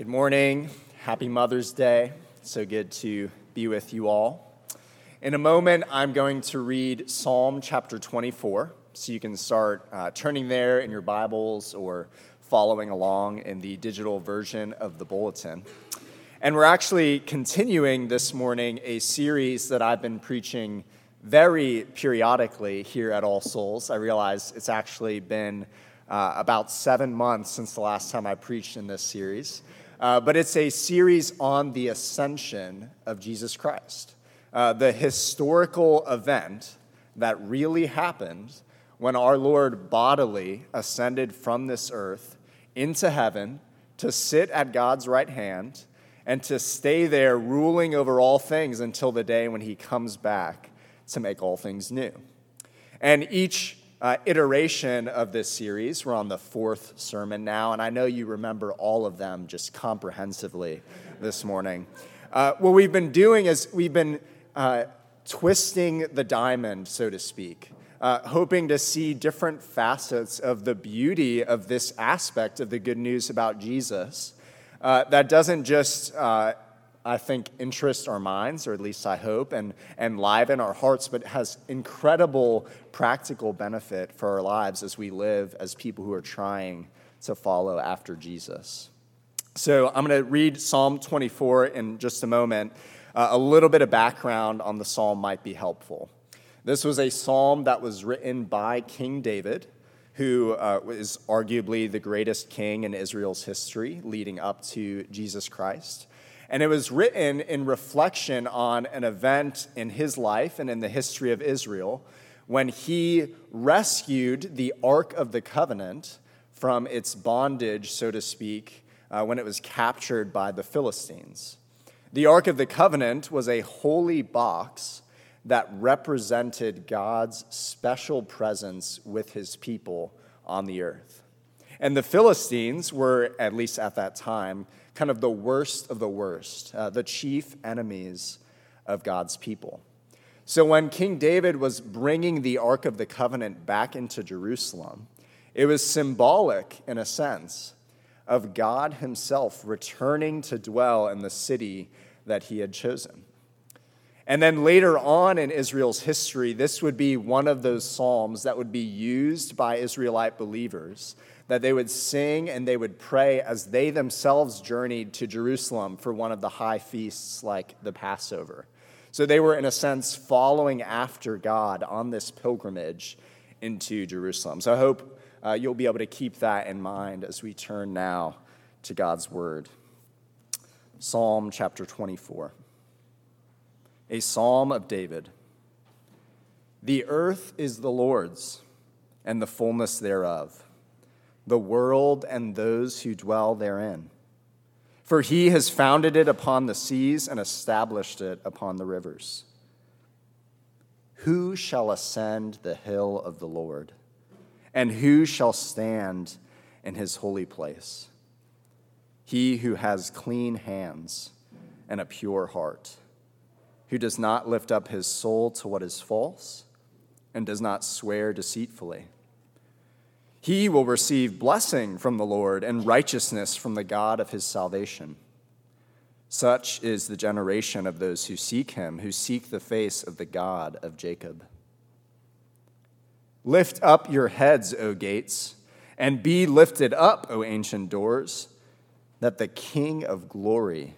Good morning. Happy Mother's Day. So good to be with you all. In a moment, I'm going to read Psalm chapter 24. So you can start uh, turning there in your Bibles or following along in the digital version of the bulletin. And we're actually continuing this morning a series that I've been preaching very periodically here at All Souls. I realize it's actually been uh, about seven months since the last time I preached in this series. Uh, but it's a series on the ascension of Jesus Christ, uh, the historical event that really happened when our Lord bodily ascended from this earth into heaven to sit at God's right hand and to stay there ruling over all things until the day when he comes back to make all things new. And each uh, iteration of this series. We're on the fourth sermon now, and I know you remember all of them just comprehensively this morning. Uh, what we've been doing is we've been uh, twisting the diamond, so to speak, uh, hoping to see different facets of the beauty of this aspect of the good news about Jesus. Uh, that doesn't just uh, I think, interest our minds, or at least I hope, and, and liven our hearts, but has incredible practical benefit for our lives as we live as people who are trying to follow after Jesus. So I'm going to read Psalm 24 in just a moment. Uh, a little bit of background on the psalm might be helpful. This was a psalm that was written by King David, who uh, is arguably the greatest king in Israel's history leading up to Jesus Christ. And it was written in reflection on an event in his life and in the history of Israel when he rescued the Ark of the Covenant from its bondage, so to speak, uh, when it was captured by the Philistines. The Ark of the Covenant was a holy box that represented God's special presence with his people on the earth. And the Philistines were, at least at that time, kind of the worst of the worst, uh, the chief enemies of God's people. So when King David was bringing the Ark of the Covenant back into Jerusalem, it was symbolic, in a sense, of God Himself returning to dwell in the city that He had chosen. And then later on in Israel's history, this would be one of those psalms that would be used by Israelite believers that they would sing and they would pray as they themselves journeyed to Jerusalem for one of the high feasts like the Passover. So they were, in a sense, following after God on this pilgrimage into Jerusalem. So I hope uh, you'll be able to keep that in mind as we turn now to God's Word. Psalm chapter 24, a psalm of David. The earth is the Lord's, and the fullness thereof the world and those who dwell therein. For he has founded it upon the seas and established it upon the rivers. Who shall ascend the hill of the Lord? And who shall stand in his holy place? He who has clean hands and a pure heart, who does not lift up his soul to what is false and does not swear deceitfully he will receive blessing from the Lord and righteousness from the God of his salvation. Such is the generation of those who seek him, who seek the face of the God of Jacob. Lift up your heads, O gates, and be lifted up, O ancient doors, that the King of glory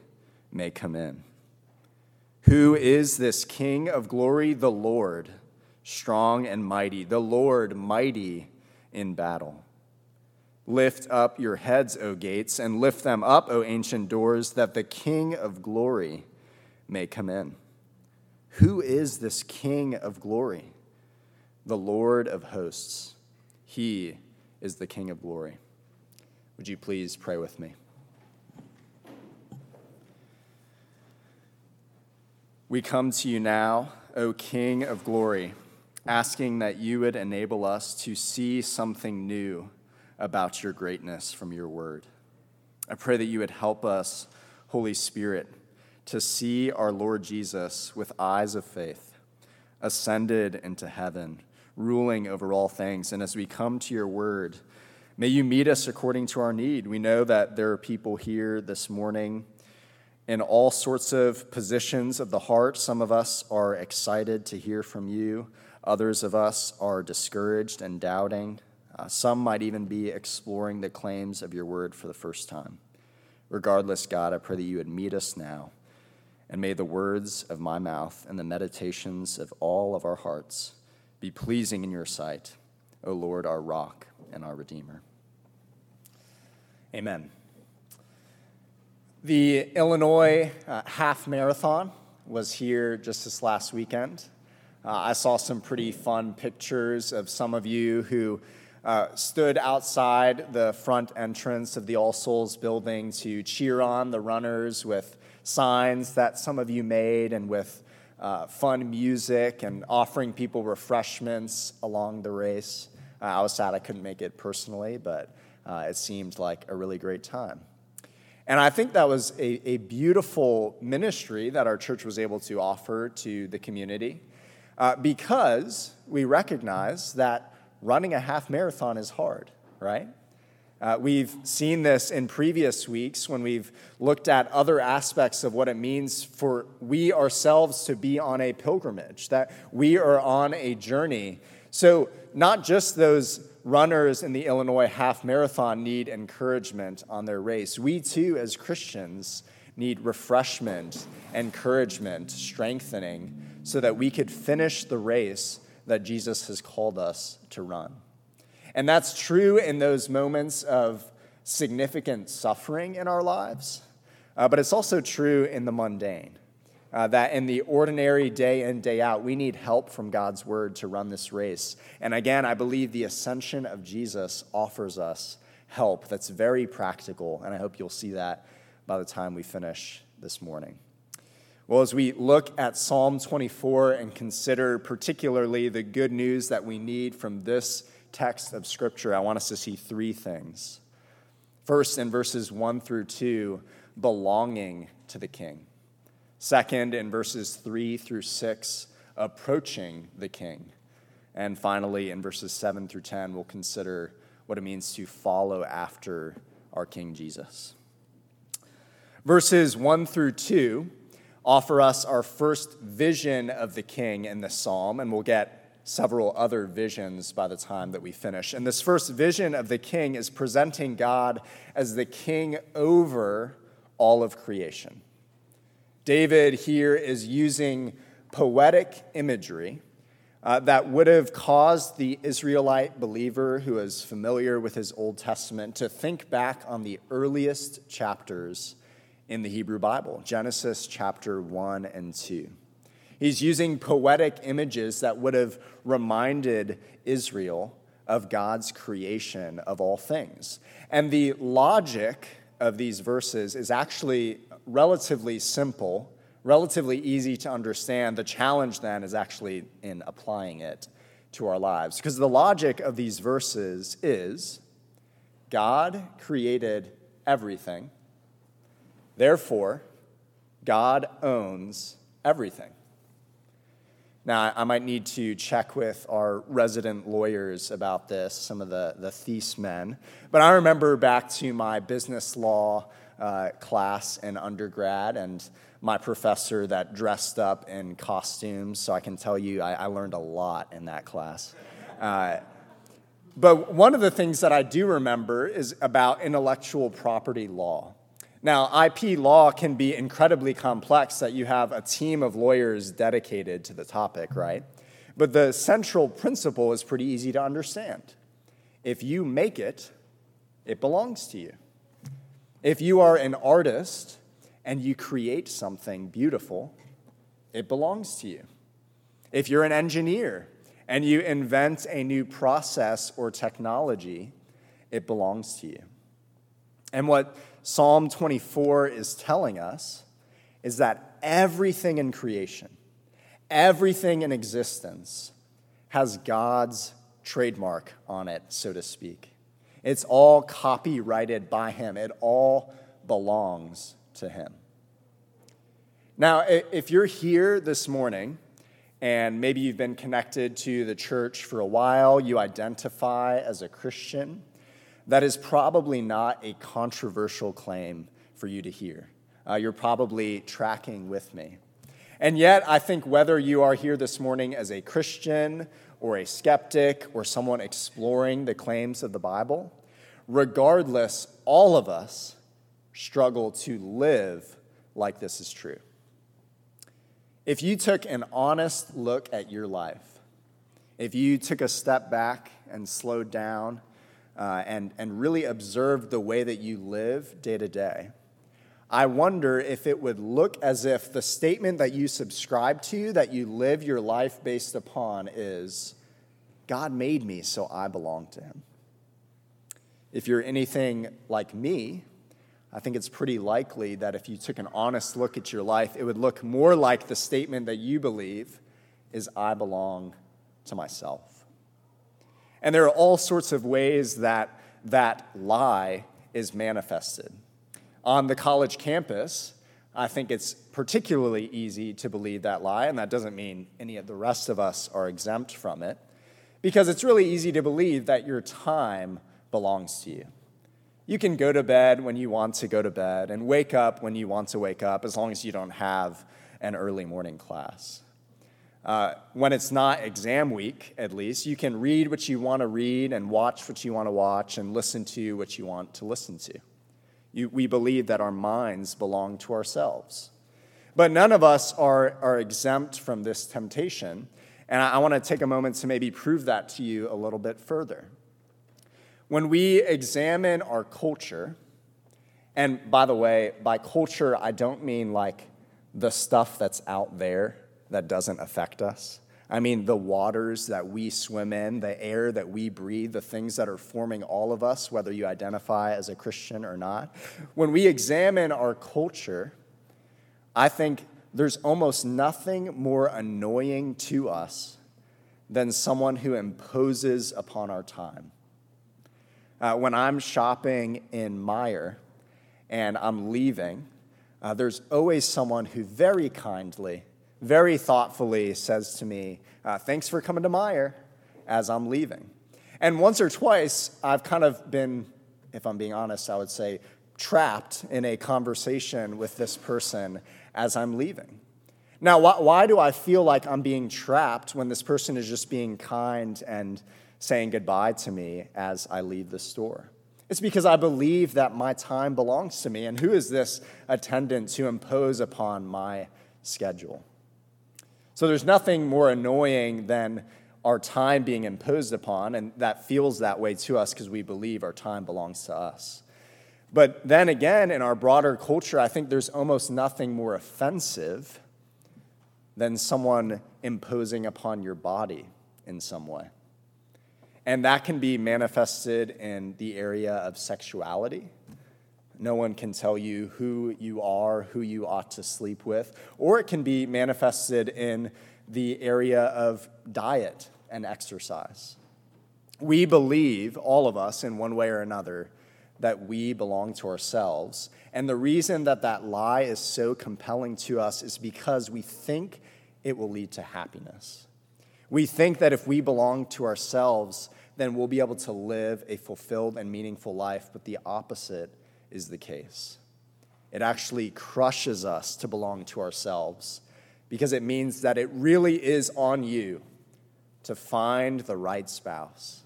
may come in. Who is this King of glory? The Lord, strong and mighty, the Lord mighty in battle. Lift up your heads, O gates, and lift them up, O ancient doors, that the King of glory may come in. Who is this King of glory? The Lord of hosts. He is the King of glory. Would you please pray with me? We come to you now, O King of glory asking that you would enable us to see something new about your greatness from your word. I pray that you would help us, Holy Spirit, to see our Lord Jesus with eyes of faith, ascended into heaven, ruling over all things. And as we come to your word, May you meet us according to our need. We know that there are people here this morning in all sorts of positions of the heart. Some of us are excited to hear from you, others of us are discouraged and doubting. Uh, some might even be exploring the claims of your word for the first time. Regardless, God, I pray that you would meet us now, and may the words of my mouth and the meditations of all of our hearts be pleasing in your sight, O Lord, our rock and our Redeemer. Amen. The Illinois uh, half marathon was here just this last weekend. Uh, I saw some pretty fun pictures of some of you who uh, stood outside the front entrance of the All Souls building to cheer on the runners with signs that some of you made and with uh, fun music and offering people refreshments along the race. Uh, I was sad I couldn't make it personally, but uh, it seemed like a really great time. And I think that was a, a beautiful ministry that our church was able to offer to the community uh, because we recognize that running a half marathon is hard, right? Uh, we've seen this in previous weeks when we've looked at other aspects of what it means for we ourselves to be on a pilgrimage, that we are on a journey. So, not just those runners in the Illinois half marathon need encouragement on their race. We too, as Christians, need refreshment, encouragement, strengthening, so that we could finish the race that Jesus has called us to run. And that's true in those moments of significant suffering in our lives, uh, but it's also true in the mundane uh, that in the ordinary day in, day out, we need help from God's word to run this race. And again, I believe the ascension of Jesus offers us help that's very practical, and I hope you'll see that by the time we finish this morning. Well, as we look at Psalm 24 and consider particularly the good news that we need from this text of Scripture, I want us to see three things. First, in verses 1 through 2, belonging to the King. Second, in verses 3 through 6, approaching the king. And finally, in verses 7 through 10, we'll consider what it means to follow after our King Jesus. Verses 1 through 2 offer us our first vision of the king in the psalm, and we'll get several other visions by the time that we finish. And this first vision of the king is presenting God as the king over all of creation. David here is using poetic imagery uh, that would have caused the Israelite believer who is familiar with his Old Testament to think back on the earliest chapters in the Hebrew Bible Genesis chapter 1 and 2. He's using poetic images that would have reminded Israel of God's creation of all things. And the logic of these verses is actually relatively simple, relatively easy to understand. The challenge then is actually in applying it to our lives. Because the logic of these verses is God created everything, therefore, God owns everything. Now, I might need to check with our resident lawyers about this, some of the, the thesis men. But I remember back to my business law uh, class in undergrad and my professor that dressed up in costumes. So I can tell you, I, I learned a lot in that class. Uh, but one of the things that I do remember is about intellectual property law. Now, IP law can be incredibly complex that you have a team of lawyers dedicated to the topic, right? But the central principle is pretty easy to understand. If you make it, it belongs to you. If you are an artist and you create something beautiful, it belongs to you. If you're an engineer and you invent a new process or technology, it belongs to you. And what Psalm 24 is telling us is that everything in creation, everything in existence, has God's trademark on it, so to speak. It's all copyrighted by Him, it all belongs to Him. Now, if you're here this morning, and maybe you've been connected to the church for a while, you identify as a Christian, that is probably not a controversial claim for you to hear. Uh, you're probably tracking with me. And yet, I think whether you are here this morning as a Christian or a skeptic or someone exploring the claims of the Bible, regardless, all of us struggle to live like this is true. If you took an honest look at your life, if you took a step back and slowed down uh, and, and really observed the way that you live day to day, I wonder if it would look as if the statement that you subscribe to, that you live your life based upon, is God made me, so I belong to Him. If you're anything like me, I think it's pretty likely that if you took an honest look at your life, it would look more like the statement that you believe is I belong to myself. And there are all sorts of ways that that lie is manifested. On the college campus, I think it's particularly easy to believe that lie, and that doesn't mean any of the rest of us are exempt from it, because it's really easy to believe that your time belongs to you. You can go to bed when you want to go to bed and wake up when you want to wake up, as long as you don't have an early morning class. Uh, when it's not exam week, at least, you can read what you want to read and watch what you want to watch and listen to what you want to listen to. You, we believe that our minds belong to ourselves. But none of us are, are exempt from this temptation. And I, I want to take a moment to maybe prove that to you a little bit further. When we examine our culture, and by the way, by culture, I don't mean like the stuff that's out there that doesn't affect us. I mean, the waters that we swim in, the air that we breathe, the things that are forming all of us, whether you identify as a Christian or not. When we examine our culture, I think there's almost nothing more annoying to us than someone who imposes upon our time uh, when I'm shopping in Meijer and I'm leaving, uh, there's always someone who very kindly, very thoughtfully says to me, uh, Thanks for coming to Meijer as I'm leaving. And once or twice, I've kind of been, if I'm being honest, I would say, trapped in a conversation with this person as I'm leaving. Now, why, why do I feel like I'm being trapped when this person is just being kind and saying goodbye to me as I leave the store. It's because I believe that my time belongs to me, and who is this attendant to impose upon my schedule? So there's nothing more annoying than our time being imposed upon, and that feels that way to us because we believe our time belongs to us. But then again, in our broader culture, I think there's almost nothing more offensive than someone imposing upon your body in some way. And that can be manifested in the area of sexuality. No one can tell you who you are, who you ought to sleep with. Or it can be manifested in the area of diet and exercise. We believe, all of us, in one way or another, that we belong to ourselves. And the reason that that lie is so compelling to us is because we think it will lead to happiness. We think that if we belong to ourselves, then we'll be able to live a fulfilled and meaningful life, but the opposite is the case. It actually crushes us to belong to ourselves because it means that it really is on you to find the right spouse,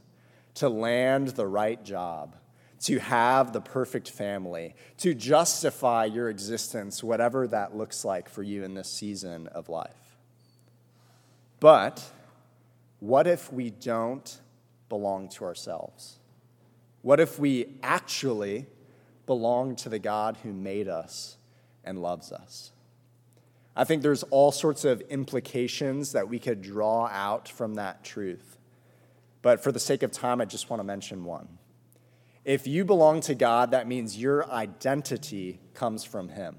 to land the right job, to have the perfect family, to justify your existence, whatever that looks like for you in this season of life. But what if we don't belong to ourselves? What if we actually belong to the God who made us and loves us? I think there's all sorts of implications that we could draw out from that truth. But for the sake of time, I just want to mention one. If you belong to God, that means your identity comes from Him.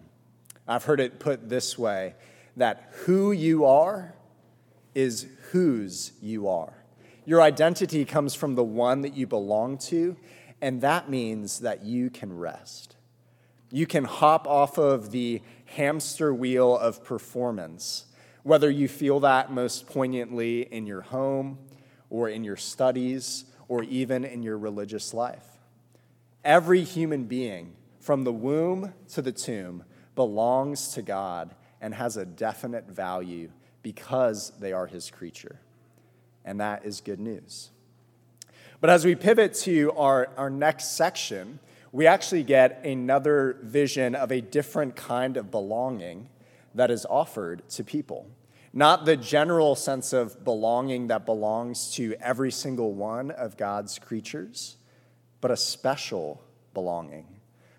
I've heard it put this way that who you are is whose you are. Your identity comes from the one that you belong to, and that means that you can rest. You can hop off of the hamster wheel of performance, whether you feel that most poignantly in your home or in your studies or even in your religious life. every human being, from the womb to the tomb, belongs to God and has a definite value because they are his creature. And that is good news. But as we pivot to our, our next section, we actually get another vision of a different kind of belonging that is offered to people. Not the general sense of belonging that belongs to every single one of God's creatures, but a special belonging.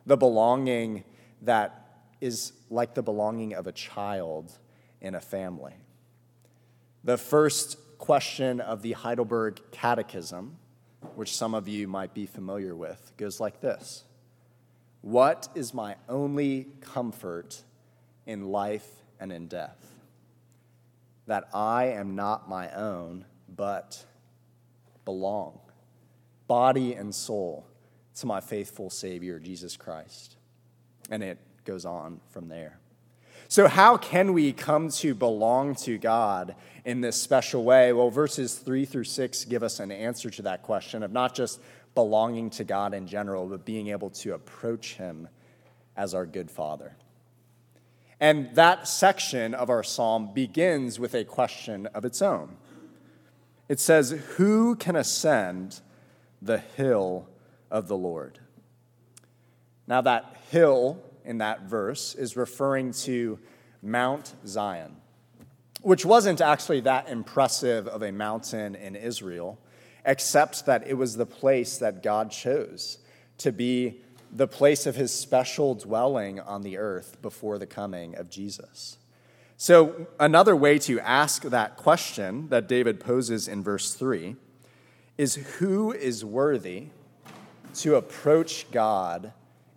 The belonging that is like the belonging of a child in a family. The first question of the Heidelberg Catechism, which some of you might be familiar with, goes like this What is my only comfort in life and in death? That I am not my own, but belong, body and soul, to my faithful Savior, Jesus Christ. And it goes on from there. So, how can we come to belong to God in this special way? Well, verses three through six give us an answer to that question of not just belonging to God in general, but being able to approach Him as our good Father. And that section of our psalm begins with a question of its own. It says, Who can ascend the hill of the Lord? Now, that hill in that verse is referring to Mount Zion, which wasn't actually that impressive of a mountain in Israel, except that it was the place that God chose to be the place of his special dwelling on the earth before the coming of Jesus. So, another way to ask that question that David poses in verse 3 is who is worthy to approach God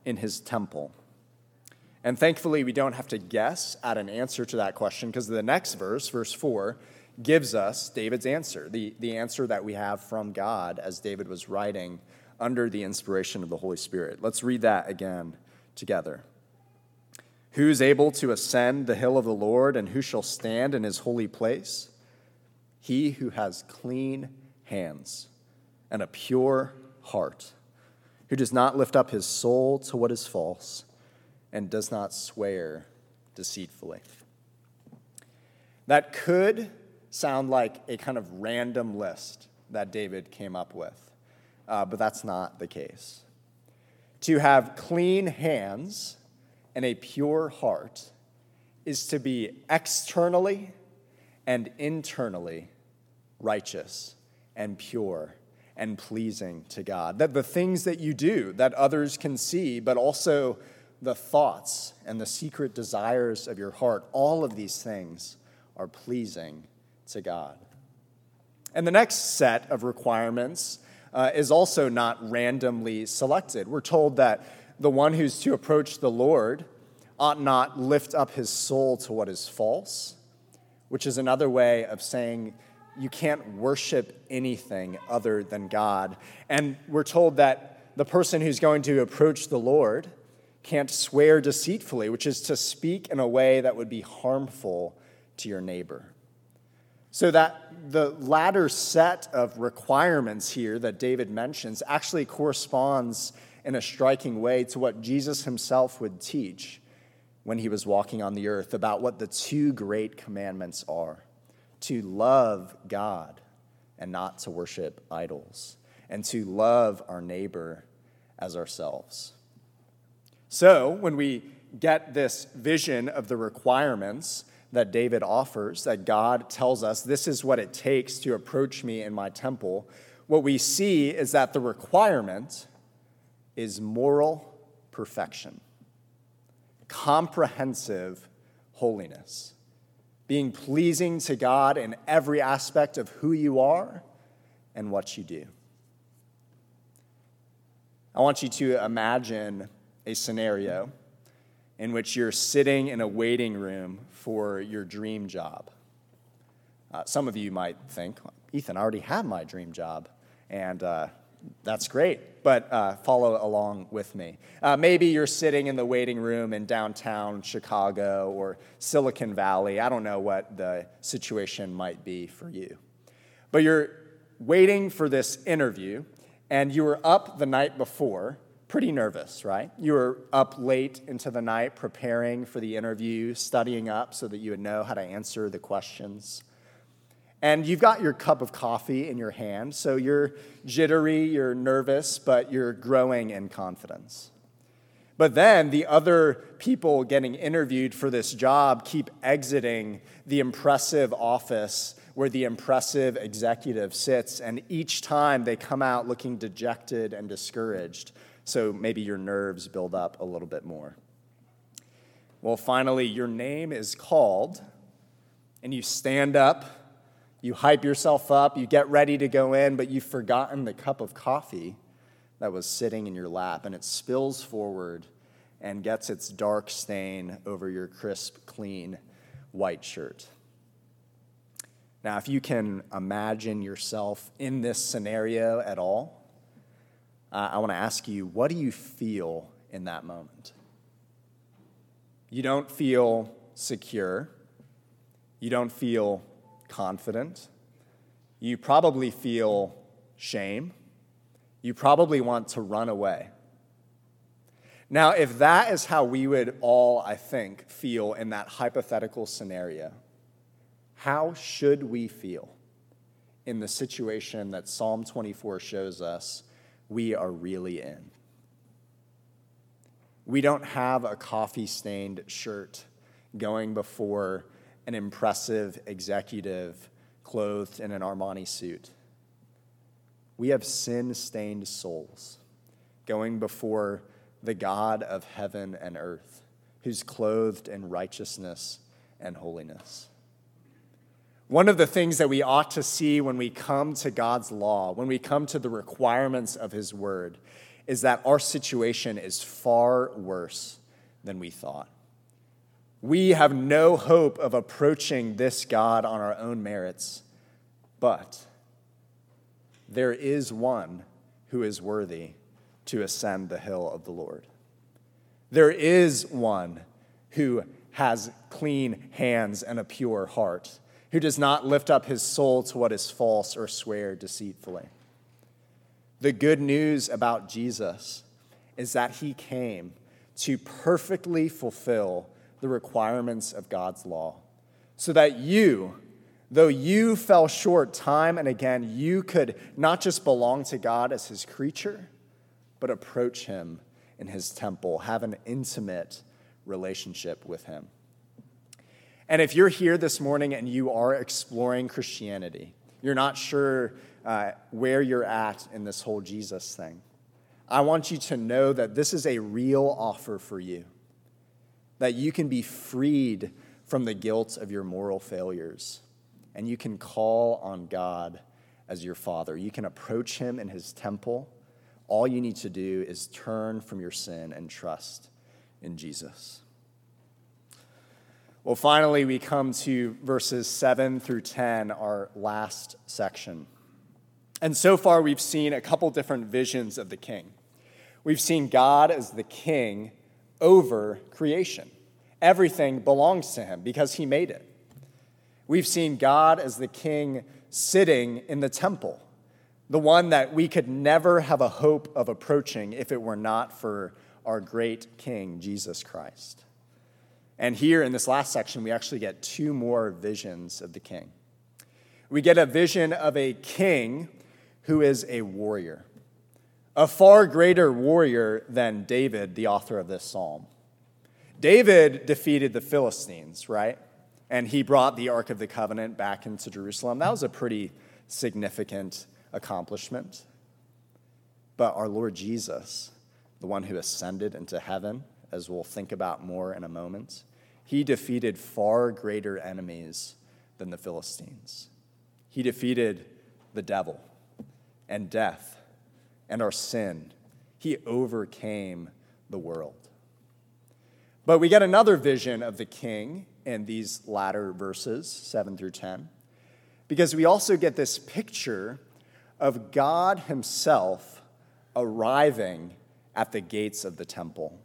in his temple? And thankfully, we don't have to guess at an answer to that question because the next verse, verse 4, gives us David's answer, the, the answer that we have from God as David was writing under the inspiration of the Holy Spirit. Let's read that again together. Who is able to ascend the hill of the Lord, and who shall stand in his holy place? He who has clean hands and a pure heart, who does not lift up his soul to what is false and does not swear deceitfully. That could sound like a kind of random list that David came up with, uh, but that's not the case. To have clean hands and a pure heart is to be externally and internally righteous and pure and pleasing to God. That the things that you do that others can see, but also the thoughts and the secret desires of your heart, all of these things are pleasing to God. And the next set of requirements uh, is also not randomly selected. We're told that the one who's to approach the Lord ought not lift up his soul to what is false, which is another way of saying you can't worship anything other than God. And we're told that the person who's going to approach the Lord can't swear deceitfully, which is to speak in a way that would be harmful to your neighbor. So, that the latter set of requirements here that David mentions actually corresponds in a striking way to what Jesus himself would teach when he was walking on the earth about what the two great commandments are to love God and not to worship idols, and to love our neighbor as ourselves. So, when we get this vision of the requirements that David offers, that God tells us this is what it takes to approach me in my temple, what we see is that the requirement is moral perfection, comprehensive holiness, being pleasing to God in every aspect of who you are and what you do. I want you to imagine a scenario in which you're sitting in a waiting room for your dream job. Uh, some of you might think, Ethan, I already have my dream job, and uh, that's great, but uh, follow along with me. Uh, maybe you're sitting in the waiting room in downtown Chicago or Silicon Valley. I don't know what the situation might be for you. But you're waiting for this interview, and you were up the night before pretty nervous, right? You were up late into the night preparing for the interview, studying up so that you would know how to answer the questions. And you've got your cup of coffee in your hand, so you're jittery, you're nervous, but you're growing in confidence. But then the other people getting interviewed for this job keep exiting the impressive office where the impressive executive sits, and each time they come out looking dejected and discouraged. So maybe your nerves build up a little bit more. Well, finally, your name is called, and you stand up you hype yourself up, you get ready to go in, but you've forgotten the cup of coffee that was sitting in your lap, and it spills forward and gets its dark stain over your crisp, clean white shirt. Now, if you can imagine yourself in this scenario at all, uh, I want to ask you what do you feel in that moment? You don't feel secure. You don't feel confident. You probably feel shame. You probably want to run away. Now, if that is how we would all, I think, feel in that hypothetical scenario, how should we feel in the situation that Psalm 24 shows us we are really in? We don't have a coffee stained shirt going before an impressive executive clothed in an Armani suit. We have sin stained souls going before the God of heaven and earth, who's clothed in righteousness and holiness. One of the things that we ought to see when we come to God's law, when we come to the requirements of His word, is that our situation is far worse than we thought. We have no hope of approaching this God on our own merits, but there is one who is worthy to ascend the hill of the Lord. There is one who has clean hands and a pure heart, who does not lift up his soul to what is false or swear deceitfully. The good news about Jesus is that he came to perfectly fulfill the requirements of God's law, so that you, though you fell short time and again, you could not just belong to God as his creature, but approach him in his temple, have an intimate relationship with him. And if you're here this morning and you are exploring Christianity, you're not sure uh, where you're at in this whole Jesus thing, I want you to know that this is a real offer for you that you can be freed from the guilt of your moral failures and you can call on God as your Father. You can approach Him in His temple. All you need to do is turn from your sin and trust in Jesus. Well, finally, we come to verses 7 through 10, our last section. And so far, we've seen a couple different visions of the king. We've seen God as the king over creation. Everything belongs to him because he made it. We've seen God as the king sitting in the temple, the one that we could never have a hope of approaching if it were not for our great king, Jesus Christ. And here in this last section, we actually get two more visions of the king. We get a vision of a king who is a warrior a far greater warrior than David, the author of this psalm. David defeated the Philistines, right? And he brought the Ark of the Covenant back into Jerusalem. That was a pretty significant accomplishment. But our Lord Jesus, the one who ascended into heaven, as we'll think about more in a moment, he defeated far greater enemies than the Philistines. He defeated the devil and death and our sin. He overcame the world. But we get another vision of the king in these latter verses, 7 through 10, because we also get this picture of God Himself arriving at the gates of the temple.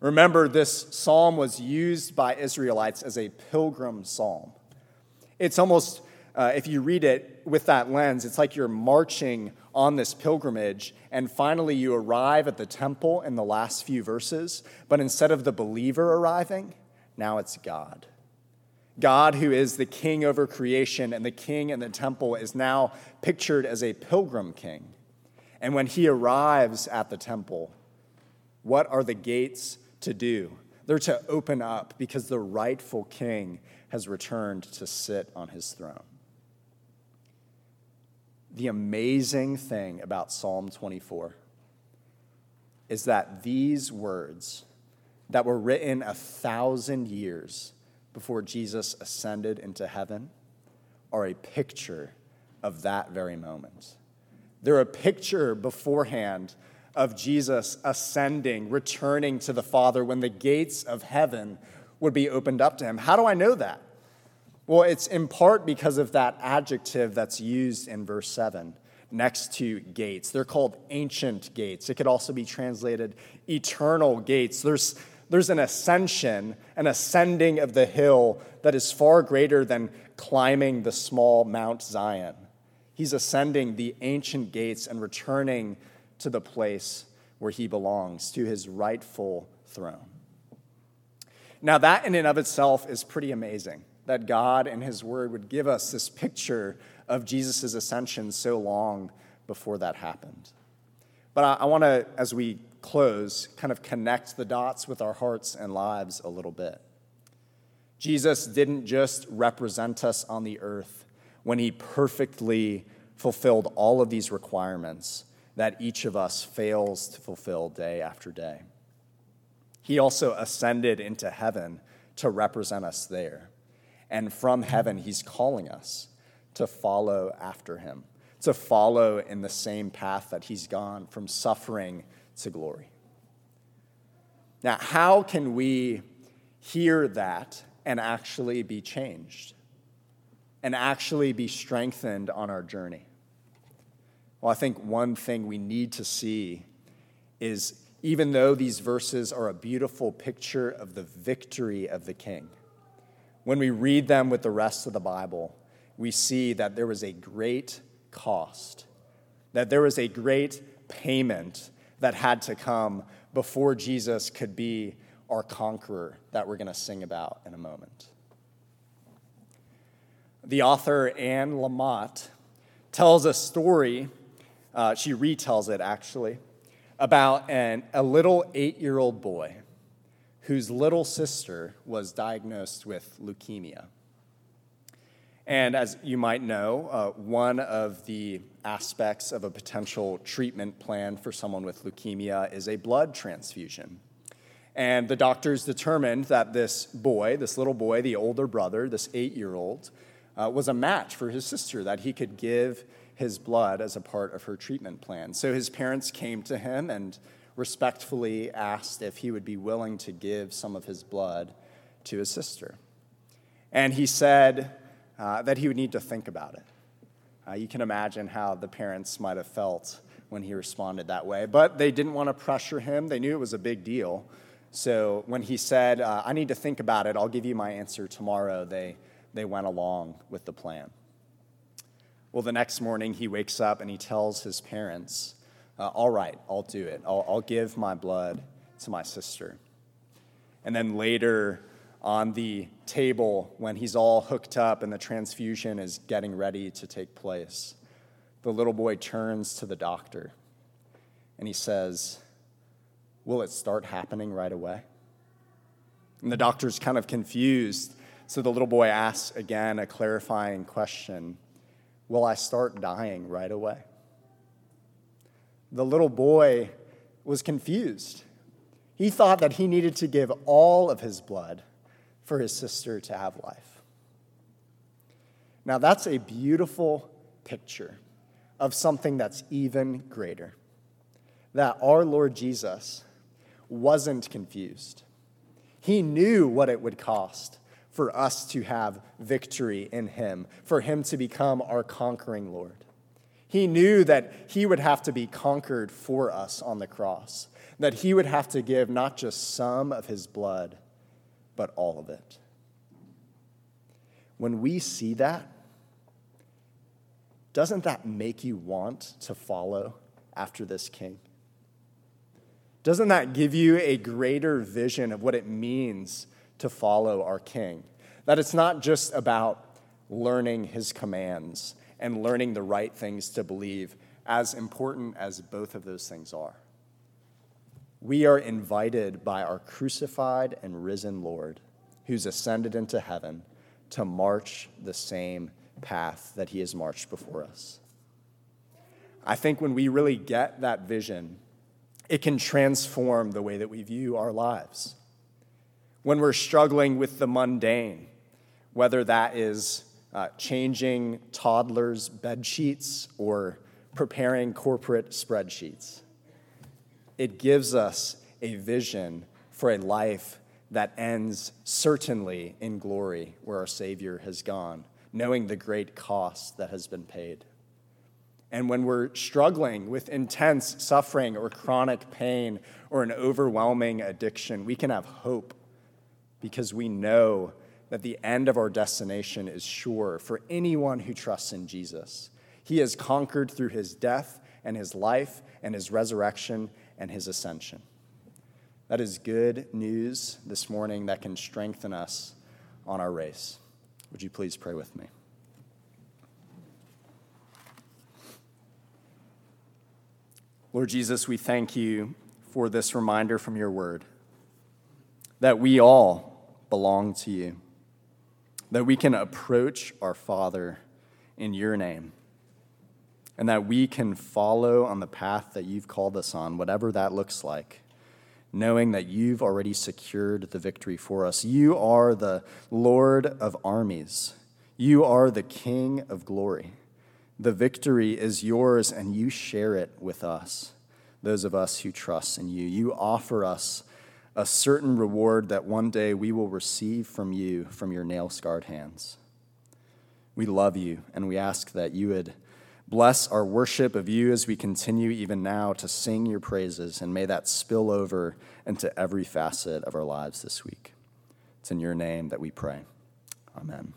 Remember, this psalm was used by Israelites as a pilgrim psalm. It's almost uh, if you read it with that lens, it's like you're marching on this pilgrimage, and finally you arrive at the temple in the last few verses, but instead of the believer arriving, now it's God. God, who is the king over creation and the king in the temple, is now pictured as a pilgrim king. And when he arrives at the temple, what are the gates to do? They're to open up because the rightful king has returned to sit on his throne. The amazing thing about Psalm 24 is that these words that were written a thousand years before Jesus ascended into heaven are a picture of that very moment. They're a picture beforehand of Jesus ascending, returning to the Father when the gates of heaven would be opened up to him. How do I know that? Well, it's in part because of that adjective that's used in verse 7 next to gates. They're called ancient gates. It could also be translated eternal gates. There's there's an ascension, an ascending of the hill that is far greater than climbing the small Mount Zion. He's ascending the ancient gates and returning to the place where he belongs, to his rightful throne. Now, that in and of itself is pretty amazing that God and his word would give us this picture of Jesus' ascension so long before that happened. But I, I want to, as we close, kind of connect the dots with our hearts and lives a little bit. Jesus didn't just represent us on the earth when he perfectly fulfilled all of these requirements that each of us fails to fulfill day after day. He also ascended into heaven to represent us there. And from heaven, he's calling us to follow after him, to follow in the same path that he's gone from suffering to glory. Now, how can we hear that and actually be changed and actually be strengthened on our journey? Well, I think one thing we need to see is even though these verses are a beautiful picture of the victory of the king, when we read them with the rest of the Bible, we see that there was a great cost, that there was a great payment that had to come before Jesus could be our conqueror that we're going to sing about in a moment. The author Anne Lamott tells a story, uh, she retells it actually, about an, a little eight year old boy whose little sister was diagnosed with leukemia. And as you might know, uh, one of the aspects of a potential treatment plan for someone with leukemia is a blood transfusion. And the doctors determined that this boy, this little boy, the older brother, this eight year old, uh, was a match for his sister, that he could give his blood as a part of her treatment plan. So his parents came to him and respectfully asked if he would be willing to give some of his blood to his sister. And he said, uh, that he would need to think about it. Uh, you can imagine how the parents might have felt when he responded that way, but they didn't want to pressure him. They knew it was a big deal. So when he said, uh, I need to think about it, I'll give you my answer tomorrow, they, they went along with the plan. Well, the next morning he wakes up and he tells his parents, uh, All right, I'll do it. I'll, I'll give my blood to my sister. And then later, on the table when he's all hooked up and the transfusion is getting ready to take place. The little boy turns to the doctor and he says, Will it start happening right away? And the doctor's kind of confused. So the little boy asks again a clarifying question Will I start dying right away? The little boy was confused. He thought that he needed to give all of his blood for his sister to have life. Now, that's a beautiful picture of something that's even greater that our Lord Jesus wasn't confused. He knew what it would cost for us to have victory in Him, for Him to become our conquering Lord. He knew that He would have to be conquered for us on the cross, that He would have to give not just some of His blood but all of it. When we see that, doesn't that make you want to follow after this king? Doesn't that give you a greater vision of what it means to follow our king? That it's not just about learning his commands and learning the right things to believe, as important as both of those things are. We are invited by our crucified and risen Lord, who's ascended into heaven, to march the same path that he has marched before us. I think when we really get that vision, it can transform the way that we view our lives. When we're struggling with the mundane, whether that is uh, changing toddlers' bed sheets or preparing corporate spreadsheets, it gives us a vision for a life that ends certainly in glory where our Savior has gone, knowing the great cost that has been paid. And when we're struggling with intense suffering or chronic pain or an overwhelming addiction, we can have hope because we know that the end of our destination is sure for anyone who trusts in Jesus. He has conquered through his death and his life and his resurrection and his ascension. That is good news this morning that can strengthen us on our race. Would you please pray with me? Lord Jesus, we thank you for this reminder from your word that we all belong to you, that we can approach our Father in your name, and that we can follow on the path that you've called us on, whatever that looks like, knowing that you've already secured the victory for us. You are the Lord of armies, you are the King of glory. The victory is yours, and you share it with us, those of us who trust in you. You offer us a certain reward that one day we will receive from you from your nail scarred hands. We love you, and we ask that you would bless our worship of you as we continue even now to sing your praises, and may that spill over into every facet of our lives this week. It's in your name that we pray. Amen.